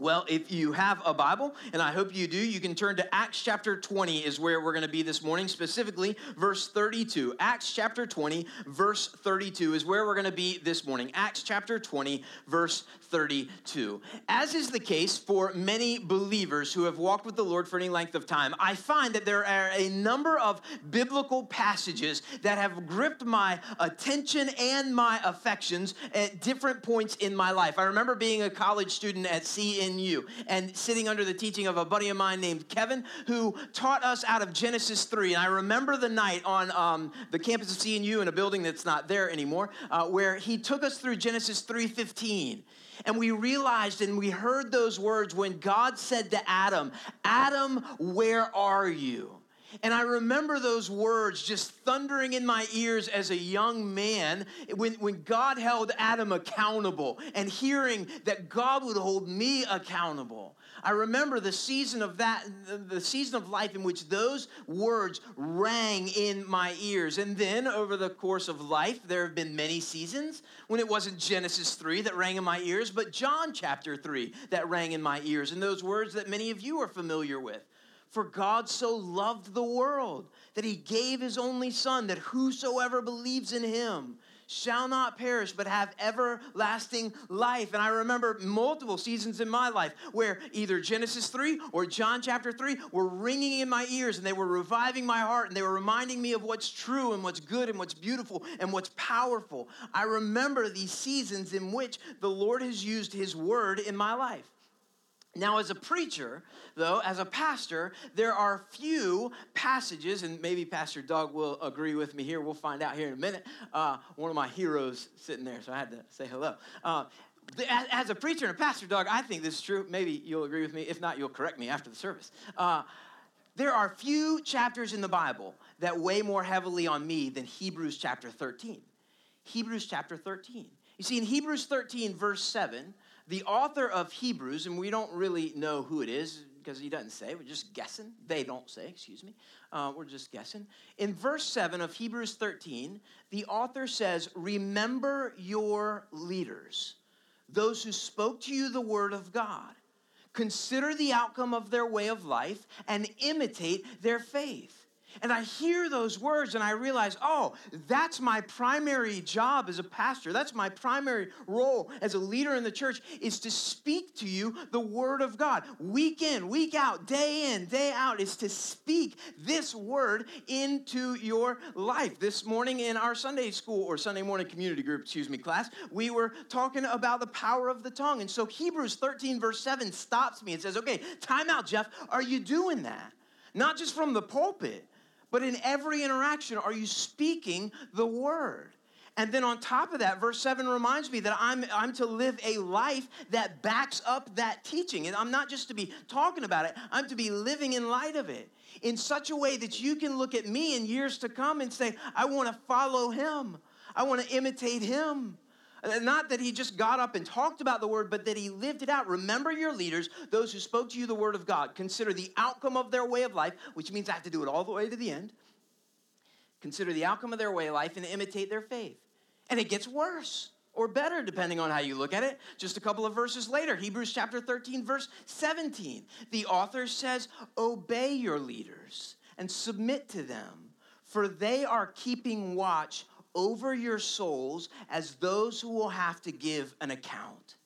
Well, if you have a Bible, and I hope you do, you can turn to Acts chapter 20, is where we're going to be this morning, specifically verse 32. Acts chapter 20, verse 32 is where we're going to be this morning. Acts chapter 20, verse 32. As is the case for many believers who have walked with the Lord for any length of time, I find that there are a number of biblical passages that have gripped my attention and my affections at different points in my life. I remember being a college student at CN you. And sitting under the teaching of a buddy of mine named Kevin, who taught us out of Genesis 3. And I remember the night on um, the campus of CNU in a building that's not there anymore, uh, where he took us through Genesis 3.15. And we realized and we heard those words when God said to Adam, Adam, where are you? And I remember those words just thundering in my ears as a young man when, when God held Adam accountable and hearing that God would hold me accountable. I remember the season of that, the season of life in which those words rang in my ears. And then over the course of life, there have been many seasons when it wasn't Genesis 3 that rang in my ears, but John chapter 3 that rang in my ears. And those words that many of you are familiar with. For God so loved the world that he gave his only Son, that whosoever believes in him shall not perish but have everlasting life. And I remember multiple seasons in my life where either Genesis 3 or John chapter 3 were ringing in my ears and they were reviving my heart and they were reminding me of what's true and what's good and what's beautiful and what's powerful. I remember these seasons in which the Lord has used his word in my life. Now, as a preacher, though, as a pastor, there are few passages, and maybe Pastor Doug will agree with me here. We'll find out here in a minute. Uh, one of my heroes sitting there, so I had to say hello. Uh, as a preacher and a pastor, Doug, I think this is true. Maybe you'll agree with me. If not, you'll correct me after the service. Uh, there are few chapters in the Bible that weigh more heavily on me than Hebrews chapter 13. Hebrews chapter 13. You see, in Hebrews 13, verse 7, the author of Hebrews, and we don't really know who it is because he doesn't say, we're just guessing. They don't say, excuse me. Uh, we're just guessing. In verse 7 of Hebrews 13, the author says, Remember your leaders, those who spoke to you the word of God. Consider the outcome of their way of life and imitate their faith. And I hear those words and I realize, oh, that's my primary job as a pastor. That's my primary role as a leader in the church is to speak to you the word of God. Week in, week out, day in, day out is to speak this word into your life. This morning in our Sunday school or Sunday morning community group, excuse me, class, we were talking about the power of the tongue. And so Hebrews 13 verse 7 stops me and says, "Okay, time out, Jeff. Are you doing that?" Not just from the pulpit, but in every interaction, are you speaking the word? And then on top of that, verse 7 reminds me that I'm, I'm to live a life that backs up that teaching. And I'm not just to be talking about it, I'm to be living in light of it in such a way that you can look at me in years to come and say, I want to follow him, I want to imitate him. Uh, not that he just got up and talked about the word, but that he lived it out. Remember your leaders, those who spoke to you the word of God. Consider the outcome of their way of life, which means I have to do it all the way to the end. Consider the outcome of their way of life and imitate their faith. And it gets worse or better, depending on how you look at it. Just a couple of verses later, Hebrews chapter 13, verse 17. The author says, Obey your leaders and submit to them, for they are keeping watch over your souls as those who will have to give an account.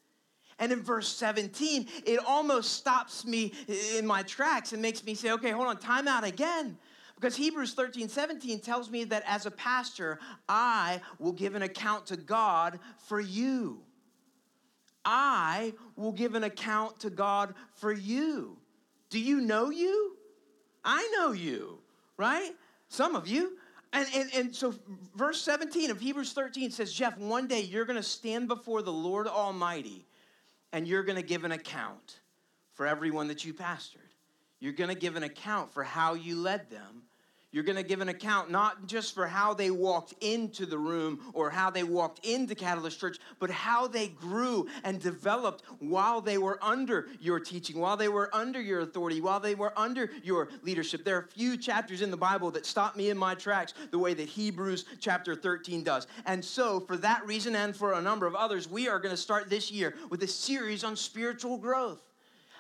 And in verse 17, it almost stops me in my tracks and makes me say, okay, hold on, time out again. Because Hebrews 13, 17 tells me that as a pastor, I will give an account to God for you. I will give an account to God for you. Do you know you? I know you, right? Some of you. And, and, and so, verse 17 of Hebrews 13 says, Jeff, one day you're going to stand before the Lord Almighty and you're going to give an account for everyone that you pastored. You're going to give an account for how you led them you're going to give an account not just for how they walked into the room or how they walked into Catalyst Church, but how they grew and developed while they were under your teaching, while they were under your authority, while they were under your leadership. There are a few chapters in the Bible that stop me in my tracks the way that Hebrews chapter 13 does. And so, for that reason and for a number of others, we are going to start this year with a series on spiritual growth.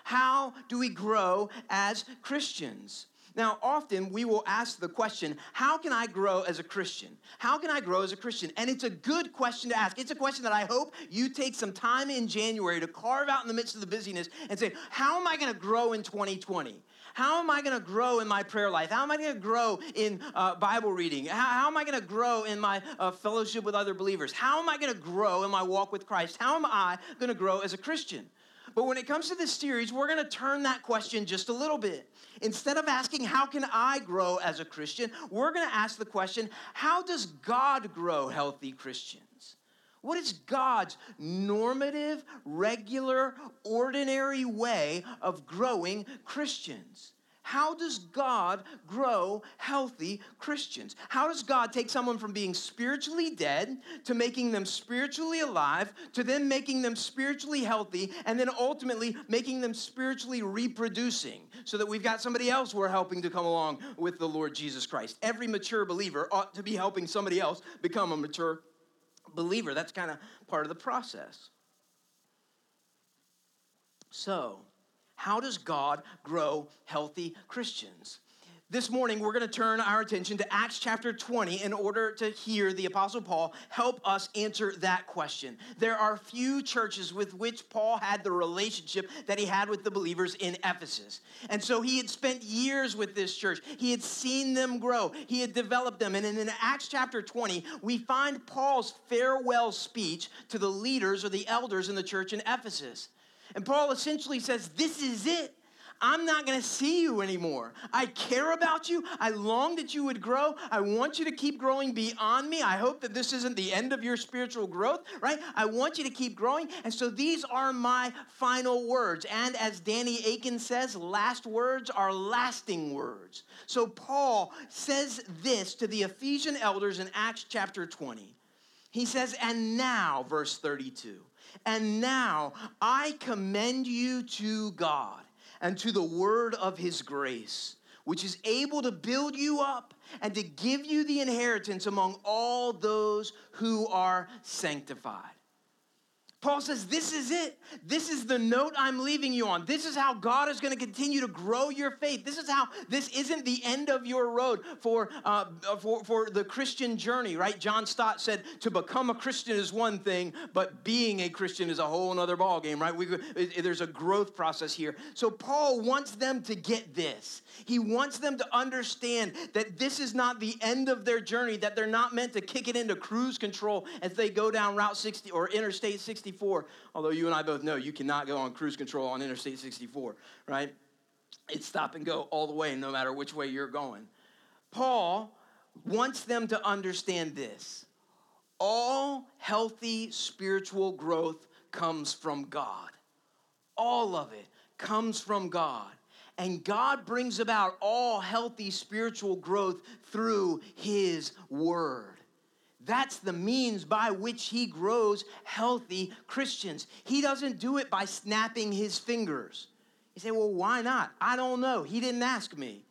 How do we grow as Christians? Now, often we will ask the question, How can I grow as a Christian? How can I grow as a Christian? And it's a good question to ask. It's a question that I hope you take some time in January to carve out in the midst of the busyness and say, How am I going to grow in 2020? How am I going to grow in my prayer life? How am I going to grow in uh, Bible reading? How, how, am I going to grow in my uh, fellowship with other believers? How am I going to grow in my walk with Christ? How am I going to grow as a Christian? But when it comes to this series, we're going to turn that question just a little bit. Instead of asking, How can I grow as a Christian? we're going to ask the question, How does God grow healthy Christians? What is God's normative, regular, ordinary way of growing Christians? How does God grow healthy Christians? How does God take someone from being spiritually dead to making them spiritually alive to then making them spiritually healthy and then ultimately making them spiritually reproducing so that we've got somebody else we're helping to come along with the Lord Jesus Christ? Every mature believer ought to be helping somebody else become a mature believer. That's kind of part of the process. So, how does God grow healthy Christians? This morning, we're going to turn our attention to Acts chapter 20 in order to hear the Apostle Paul help us answer that question. There are few churches with which Paul had the relationship that he had with the believers in Ephesus. And so he had spent years with this church. He had seen them grow, he had developed them. And in Acts chapter 20, we find Paul's farewell speech to the leaders or the elders in the church in Ephesus. And Paul essentially says, This is it. I'm not going to see you anymore. I care about you. I long that you would grow. I want you to keep growing beyond me. I hope that this isn't the end of your spiritual growth, right? I want you to keep growing. And so these are my final words. And as Danny Akin says, last words are lasting words. So Paul says this to the Ephesian elders in Acts chapter 20. He says, and now, verse 32, and now I commend you to God and to the word of his grace, which is able to build you up and to give you the inheritance among all those who are sanctified. Paul says, This is it. This is the note I'm leaving you on. This is how God is going to continue to grow your faith. This is how this isn't the end of your road for, uh, for, for the Christian journey, right? John Stott said, To become a Christian is one thing, but being a Christian is a whole other ballgame, right? We, there's a growth process here. So Paul wants them to get this. He wants them to understand that this is not the end of their journey, that they're not meant to kick it into cruise control as they go down Route 60 or Interstate 64. Although you and I both know you cannot go on cruise control on Interstate 64, right? It's stop and go all the way, no matter which way you're going. Paul wants them to understand this all healthy spiritual growth comes from God. All of it comes from God. And God brings about all healthy spiritual growth through His Word. That's the means by which He grows healthy Christians. He doesn't do it by snapping His fingers. You say, well, why not? I don't know. He didn't ask me,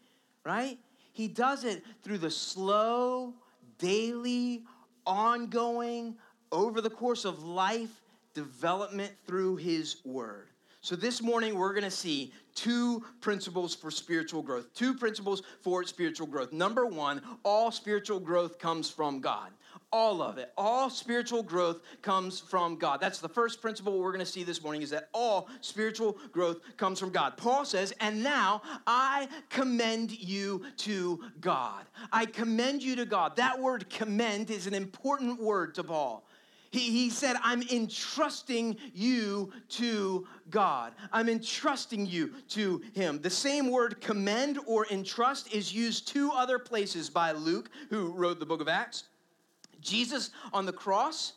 right? He does it through the slow, daily, ongoing, over the course of life development through His Word. So this morning, we're going to see two principles for spiritual growth. Two principles for spiritual growth. Number one, all spiritual growth comes from God. All of it. All spiritual growth comes from God. That's the first principle we're going to see this morning is that all spiritual growth comes from God. Paul says, And now I commend you to God. I commend you to God. That word commend is an important word to Paul. He, he said, I'm entrusting you to God. I'm entrusting you to Him. The same word commend or entrust is used two other places by Luke, who wrote the book of Acts. Jesus on the cross.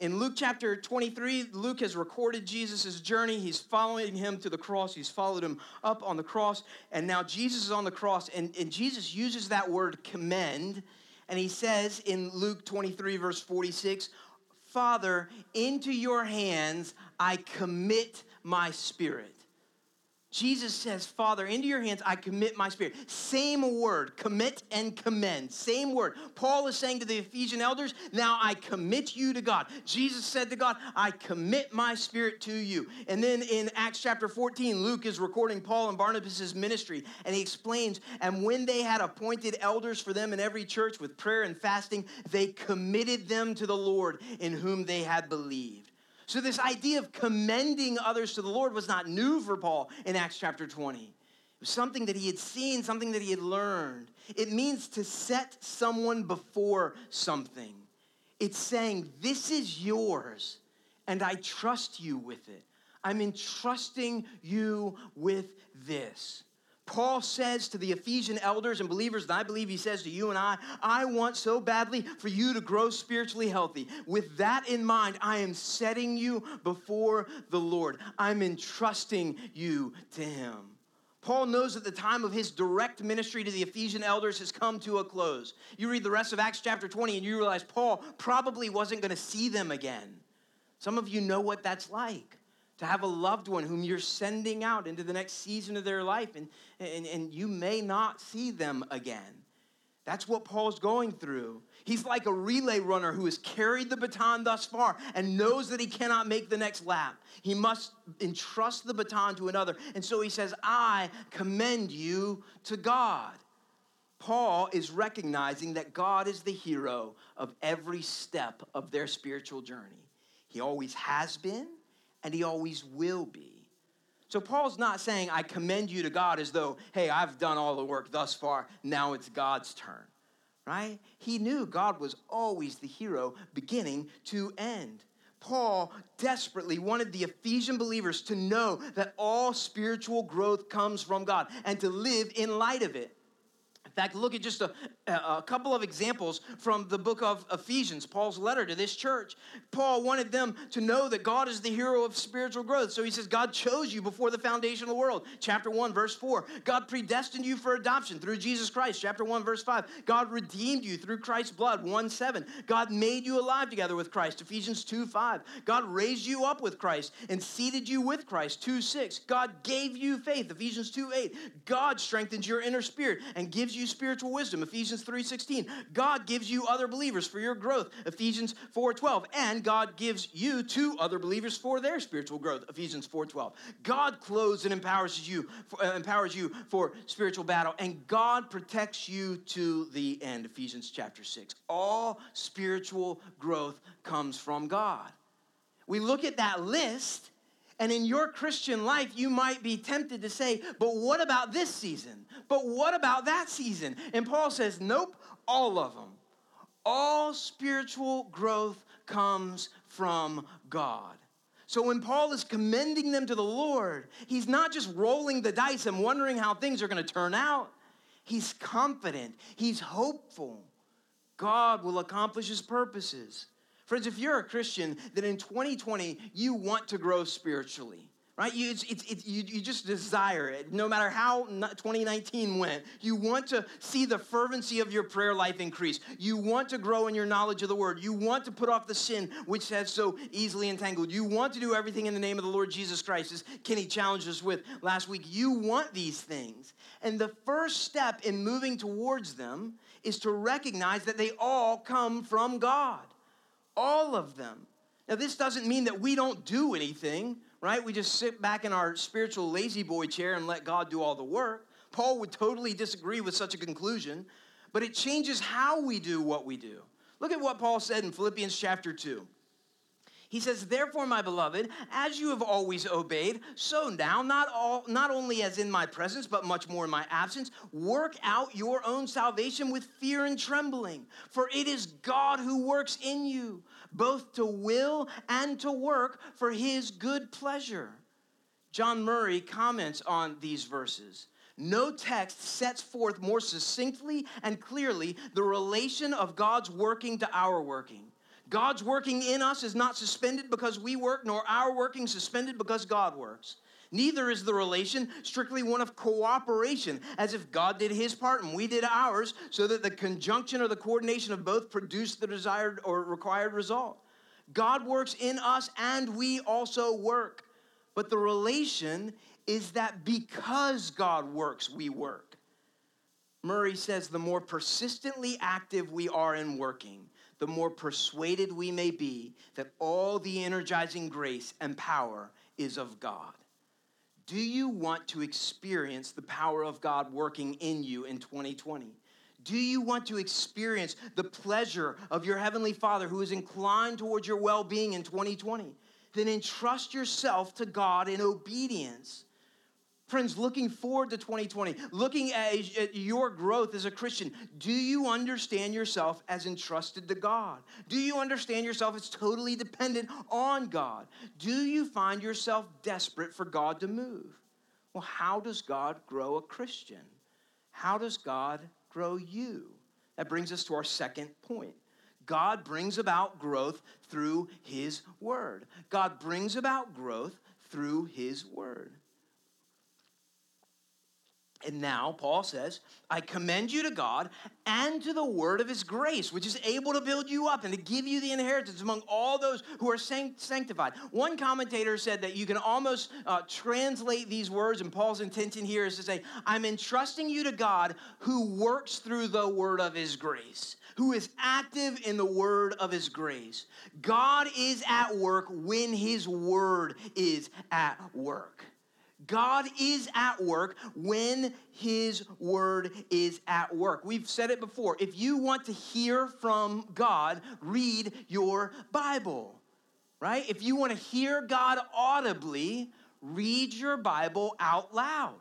In Luke chapter 23, Luke has recorded Jesus' journey. He's following him to the cross. He's followed him up on the cross. And now Jesus is on the cross. And, and Jesus uses that word commend. And he says in Luke 23, verse 46, Father, into your hands I commit my spirit. Jesus says, Father, into your hands I commit my spirit. Same word, commit and commend. Same word. Paul is saying to the Ephesian elders, Now I commit you to God. Jesus said to God, I commit my spirit to you. And then in Acts chapter 14, Luke is recording Paul and Barnabas' ministry, and he explains, And when they had appointed elders for them in every church with prayer and fasting, they committed them to the Lord in whom they had believed. So, this idea of commending others to the Lord was not new for Paul in Acts chapter 20. It was something that he had seen, something that he had learned. It means to set someone before something. It's saying, This is yours, and I trust you with it. I'm entrusting you with this. Paul says to the Ephesian elders and believers, and I believe he says to you and I, I want so badly for you to grow spiritually healthy. With that in mind, I am setting you before the Lord. I'm entrusting you to him. Paul knows that the time of his direct ministry to the Ephesian elders has come to a close. You read the rest of Acts chapter 20 and you realize Paul probably wasn't going to see them again. Some of you know what that's like to have a loved one whom you're sending out into the next season of their life, and, and, and you may not see them again. That's what Paul's going through. He's like a relay runner who has carried the baton thus far and knows that he cannot make the next lap. He must entrust the baton to another. And so he says, I commend you to God. Paul is recognizing that God is the hero of every step of their spiritual journey. He always has been, and he always will be. So Paul's not saying, I commend you to God as though, hey, I've done all the work thus far, now it's God's turn, right? He knew God was always the hero, beginning to end. Paul desperately wanted the Ephesian believers to know that all spiritual growth comes from God and to live in light of it fact, look at just a, a couple of examples from the book of Ephesians, Paul's letter to this church. Paul wanted them to know that God is the hero of spiritual growth. So he says, God chose you before the foundation of the world. Chapter 1, verse 4. God predestined you for adoption through Jesus Christ. Chapter 1, verse 5. God redeemed you through Christ's blood. 1 7. God made you alive together with Christ. Ephesians 2 5. God raised you up with Christ and seated you with Christ. 2 6. God gave you faith. Ephesians 2 8. God strengthens your inner spirit and gives you you spiritual wisdom, Ephesians 3:16. God gives you other believers for your growth, Ephesians 4:12. And God gives you to other believers for their spiritual growth, Ephesians 4:12. God clothes and empowers you for, uh, empowers you for spiritual battle, and God protects you to the end, Ephesians chapter 6. All spiritual growth comes from God. We look at that list and in your Christian life, you might be tempted to say, but what about this season? But what about that season? And Paul says, nope, all of them. All spiritual growth comes from God. So when Paul is commending them to the Lord, he's not just rolling the dice and wondering how things are going to turn out. He's confident, he's hopeful. God will accomplish his purposes. Friends, if you're a Christian, then in 2020, you want to grow spiritually, right? You, it's, it's, it's, you, you just desire it. No matter how 2019 went, you want to see the fervency of your prayer life increase. You want to grow in your knowledge of the word. You want to put off the sin which has so easily entangled. You want to do everything in the name of the Lord Jesus Christ, as Kenny challenged us with last week. You want these things. And the first step in moving towards them is to recognize that they all come from God. All of them. Now, this doesn't mean that we don't do anything, right? We just sit back in our spiritual lazy boy chair and let God do all the work. Paul would totally disagree with such a conclusion, but it changes how we do what we do. Look at what Paul said in Philippians chapter 2. He says, Therefore, my beloved, as you have always obeyed, so now, not, all, not only as in my presence, but much more in my absence, work out your own salvation with fear and trembling. For it is God who works in you, both to will and to work for his good pleasure. John Murray comments on these verses. No text sets forth more succinctly and clearly the relation of God's working to our working. God's working in us is not suspended because we work, nor our working suspended because God works. Neither is the relation strictly one of cooperation, as if God did his part and we did ours, so that the conjunction or the coordination of both produced the desired or required result. God works in us and we also work. but the relation is that because God works, we work. Murray says the more persistently active we are in working, the more persuaded we may be that all the energizing grace and power is of God. Do you want to experience the power of God working in you in 2020? Do you want to experience the pleasure of your Heavenly Father who is inclined towards your well being in 2020? Then entrust yourself to God in obedience. Friends, looking forward to 2020, looking at, your growth as a Christian, do you understand yourself as entrusted to God? Do you understand yourself as totally dependent on God? Do you find yourself desperate for God to move? Well, how does God grow a Christian? How does God grow you? That brings us to our second point. God brings about growth through His Word. God brings about growth through His Word. And now, Paul says, I commend you to God and to the word of his grace, which is able to build you up and to give you the inheritance among all those who are sanctified. One commentator said that you can almost uh, translate these words, and Paul's intention here is to say, I'm entrusting you to God who works through the word of his grace, who is active in the word of his grace. God is at work when his word is at work. God is at work when His word is at work. We've said it before. If you want to hear from God, read your Bible, right? If you want to hear God audibly, read your Bible out loud.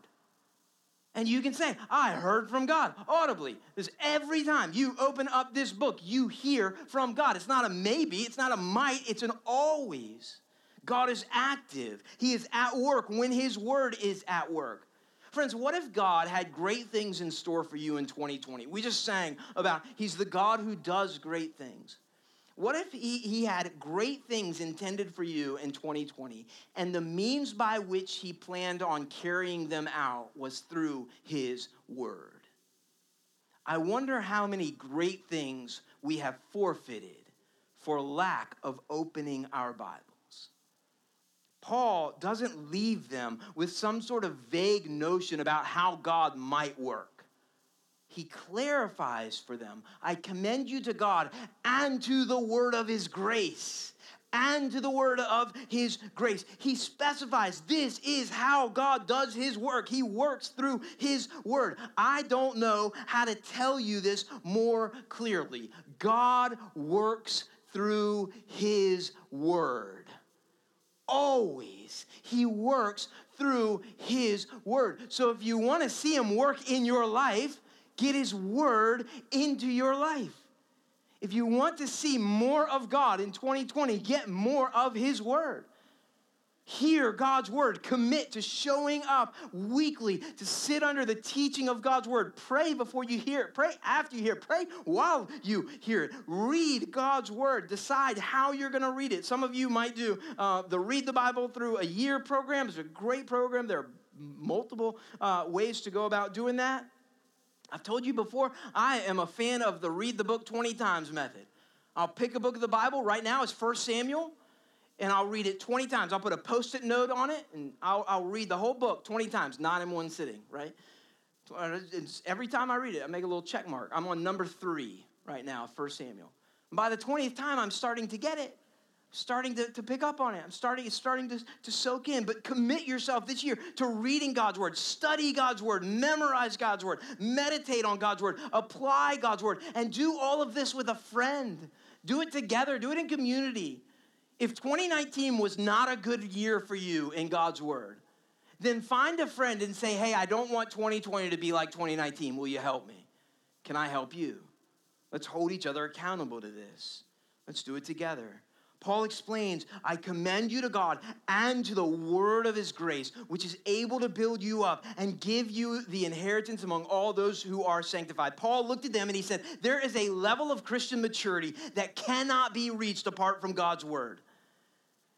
And you can say, I heard from God audibly. Because every time you open up this book, you hear from God. It's not a maybe, it's not a might, it's an always. God is active. He is at work when His word is at work. Friends, what if God had great things in store for you in 2020? We just sang about He's the God who does great things. What if he, he had great things intended for you in 2020, and the means by which He planned on carrying them out was through His Word? I wonder how many great things we have forfeited for lack of opening our Bible. Paul doesn't leave them with some sort of vague notion about how God might work. He clarifies for them I commend you to God and to the word of his grace. And to the word of his grace. He specifies this is how God does his work. He works through his word. I don't know how to tell you this more clearly. God works through his word always he works through his word. So if you want to see him work in your life, get his word into your life. If you want to see more of God in 2020, get more of his word. Hear God's word. Commit to showing up weekly to sit under the teaching of God's word. Pray before you hear it. Pray after you hear it. Pray while you hear it. Read God's word. Decide how you're going to read it. Some of you might do uh, the Read the Bible Through a Year program. It's a great program. There are multiple uh, ways to go about doing that. I've told you before, I am a fan of the read the book 20 times method. I'll pick a book of the Bible. Right now, it's 1 Samuel and I'll read it 20 times. I'll put a post it note on it and I'll, I'll read the whole book 20 times, not in one sitting, right? It's, every time I read it, I make a little check mark. I'm on number three right now, 1 Samuel. And by the 20th time, I'm starting to get it. Starting to, to pick up on it. I'm starting, starting to, to soak in. But commit yourself this year to reading God's word, study God's word, memorize God's word, meditate on God's word, apply God's word, and do all of this with a friend. Do it together, do it in community. If 2019 was not a good year for you in God's word, then find a friend and say, Hey, I don't want 2020 to be like 2019. Will you help me? Can I help you? Let's hold each other accountable to this. Let's do it together. Paul explains, I commend you to God and to the word of his grace, which is able to build you up and give you the inheritance among all those who are sanctified. Paul looked at them and he said, There is a level of Christian maturity that cannot be reached apart from God's word.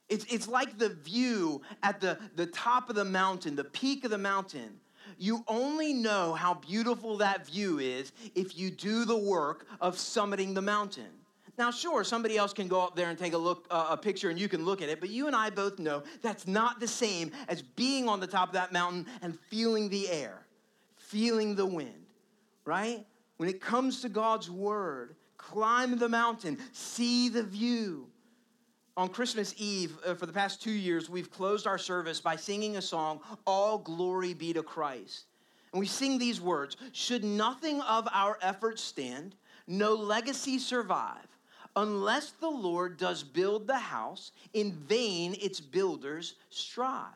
It's, it's like the view at the, the top of the mountain, the peak of the mountain. You only know how beautiful that view is if you do the work of summiting the mountain. Now, sure, somebody else can go up there and take a look, uh, a picture, and you can look at it. But you and I both know that's not the same as being on the top of that mountain and feeling the air, feeling the wind, right? When it comes to God's word, climb the mountain, see the view. On Christmas Eve, uh, for the past two years, we've closed our service by singing a song, All Glory Be to Christ. And we sing these words Should nothing of our efforts stand, no legacy survive, unless the Lord does build the house, in vain its builders strive.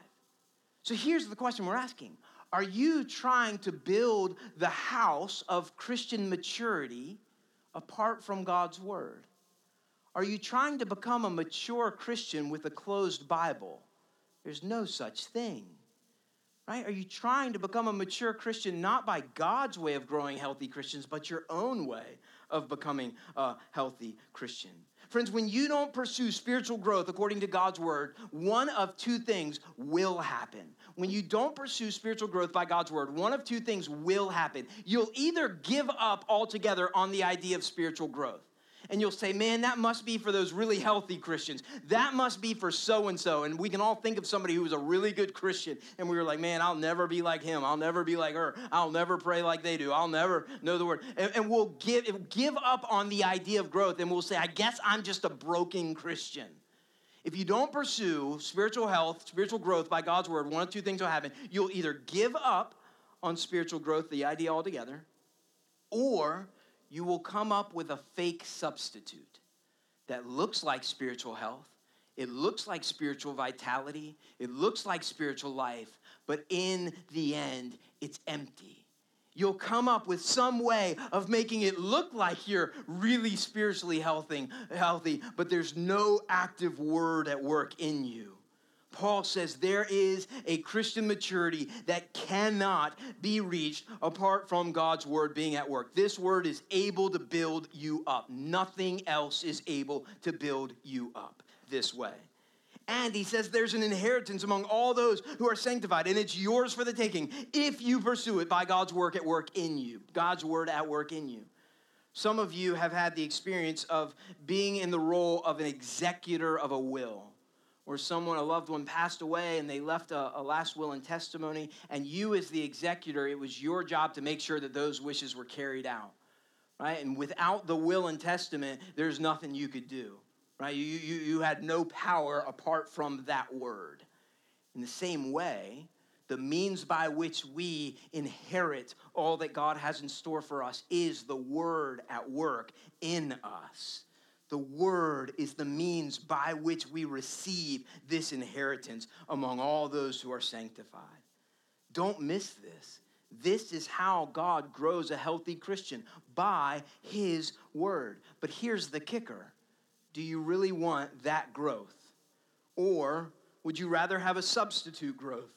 So here's the question we're asking Are you trying to build the house of Christian maturity apart from God's word? Are you trying to become a mature Christian with a closed Bible? There's no such thing. Right? Are you trying to become a mature Christian not by God's way of growing healthy Christians, but your own way of becoming a healthy Christian. Friends, when you don't pursue spiritual growth according to God's word, one of two things will happen. When you don't pursue spiritual growth by God's word, one of two things will happen. You'll either give up altogether on the idea of spiritual growth and you'll say, man, that must be for those really healthy Christians. That must be for so and so. And we can all think of somebody who was a really good Christian. And we were like, man, I'll never be like him. I'll never be like her. I'll never pray like they do. I'll never know the word. And, and we'll give, give up on the idea of growth and we'll say, I guess I'm just a broken Christian. If you don't pursue spiritual health, spiritual growth by God's word, one of two things will happen. You'll either give up on spiritual growth, the idea altogether, or you will come up with a fake substitute that looks like spiritual health, it looks like spiritual vitality, it looks like spiritual life, but in the end, it's empty. You'll come up with some way of making it look like you're really spiritually healthy, healthy, but there's no active word at work in you. Paul says there is a Christian maturity that cannot be reached apart from God's word being at work. This word is able to build you up. Nothing else is able to build you up this way. And he says there's an inheritance among all those who are sanctified, and it's yours for the taking if you pursue it by God's work at work in you, God's word at work in you. Some of you have had the experience of being in the role of an executor of a will or someone, a loved one, passed away and they left a, a, last will and testimony, and you, as the executor, it was your job to make sure that those wishes were carried out, right? And without the will and testament, there's nothing you could do, right? You, you, you had no power apart from that word. In the same way, the means by which we inherit all that God has in store for us is the word at work in us. The word is the means by which we receive this inheritance among all those who are sanctified. Don't miss this. This is how God grows a healthy Christian by his word. But here's the kicker do you really want that growth? Or would you rather have a substitute growth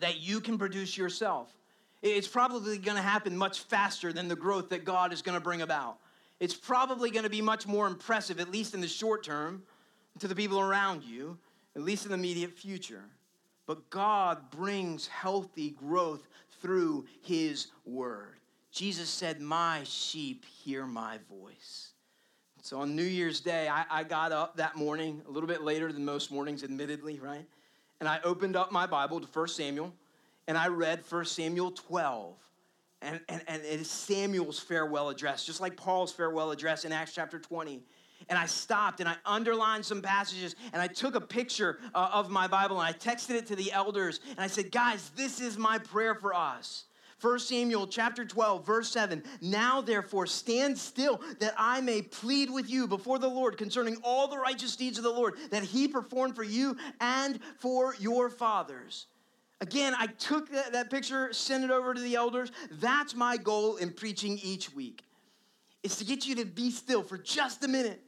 that you can produce yourself? It's probably going to happen much faster than the growth that God is going to bring about it's probably going to be much more impressive, at least in the short term, to the people around you, at least in the immediate future. But God brings healthy growth through His Word. Jesus said, My sheep hear my voice. So on New Year's Day, I, I got up that morning, a little bit later than most mornings, admittedly, right? And I opened up my Bible to 1 Samuel, and I read 1 Samuel 12 and, and, and it is Samuel's farewell address, just like Paul's farewell address in Acts chapter 20. And I stopped and I underlined some passages and I took a picture uh, of my Bible and I texted it to the elders and I said, Guys, this is my prayer for us. 1 Samuel chapter 12, verse 7. Now therefore stand still that I may plead with you before the Lord concerning all the righteous deeds of the Lord that he performed for you and for your fathers. Again, I took that, that picture, sent it over to the elders. That's my goal in preaching each week. Is to get you to be still for just a minute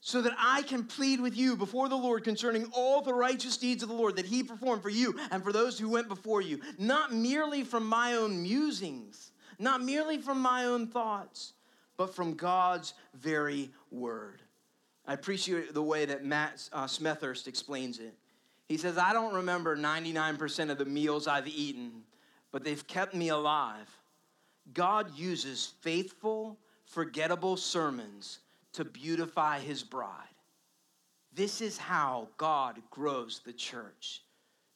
so that I can plead with you before the Lord concerning all the righteous deeds of the Lord that He performed for you and for those who went before you, not merely from my own musings, not merely from my own thoughts, but from God's very word. I appreciate the way that Matt uh, Smethurst explains it. He says, I don't remember 99% of the meals I've eaten, but they've kept me alive. God uses faithful, forgettable sermons to beautify his bride. This is how God grows the church.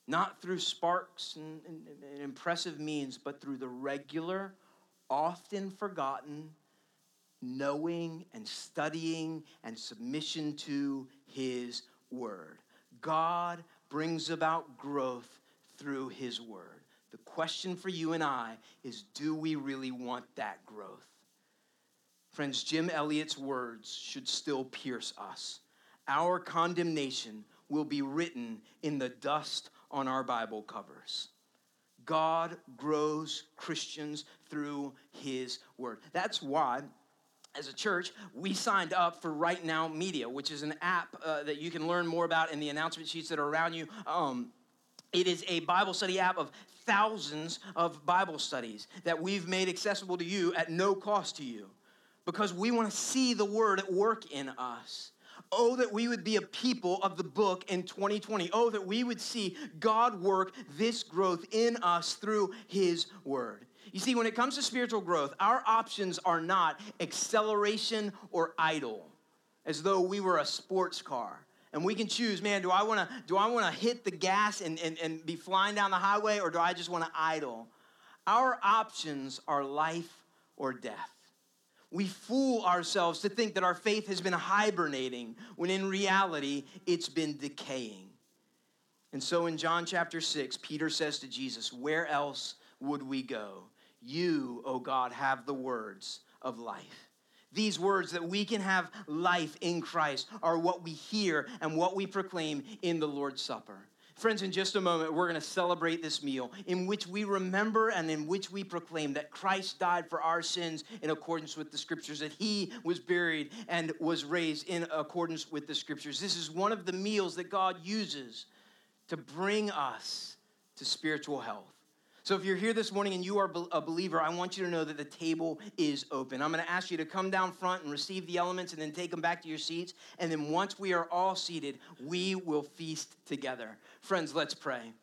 Not through sparks and, and, and impressive means, but through the regular, often forgotten, knowing and studying and submission to his word. God brings about growth through his word. The question for you and I is do we really want that growth? Friends, Jim Elliot's words should still pierce us. Our condemnation will be written in the dust on our Bible covers. God grows Christians through his word. That's why as a church, we signed up for Right Now Media, which is an app uh, that you can learn more about in the announcement sheets that are around you. Um, it is a Bible study app of thousands of Bible studies that we've made accessible to you at no cost to you because we want to see the word at work in us. Oh, that we would be a people of the book in 2020. Oh, that we would see God work this growth in us through his word. You see, when it comes to spiritual growth, our options are not acceleration or idle, as though we were a sports car. And we can choose, man, do I wanna, do I wanna hit the gas and, and, and be flying down the highway, or do I just wanna idle? Our options are life or death. We fool ourselves to think that our faith has been hibernating when in reality it's been decaying. And so in John chapter 6, Peter says to Jesus, Where else would we go? You, O oh God, have the words of life. These words that we can have life in Christ are what we hear and what we proclaim in the Lord's Supper. Friends, in just a moment, we're going to celebrate this meal in which we remember and in which we proclaim that Christ died for our sins in accordance with the scriptures, that he was buried and was raised in accordance with the scriptures. This is one of the meals that God uses to bring us to spiritual health. So, if you're here this morning and you are a believer, I want you to know that the table is open. I'm going to ask you to come down front and receive the elements and then take them back to your seats. And then, once we are all seated, we will feast together. Friends, let's pray.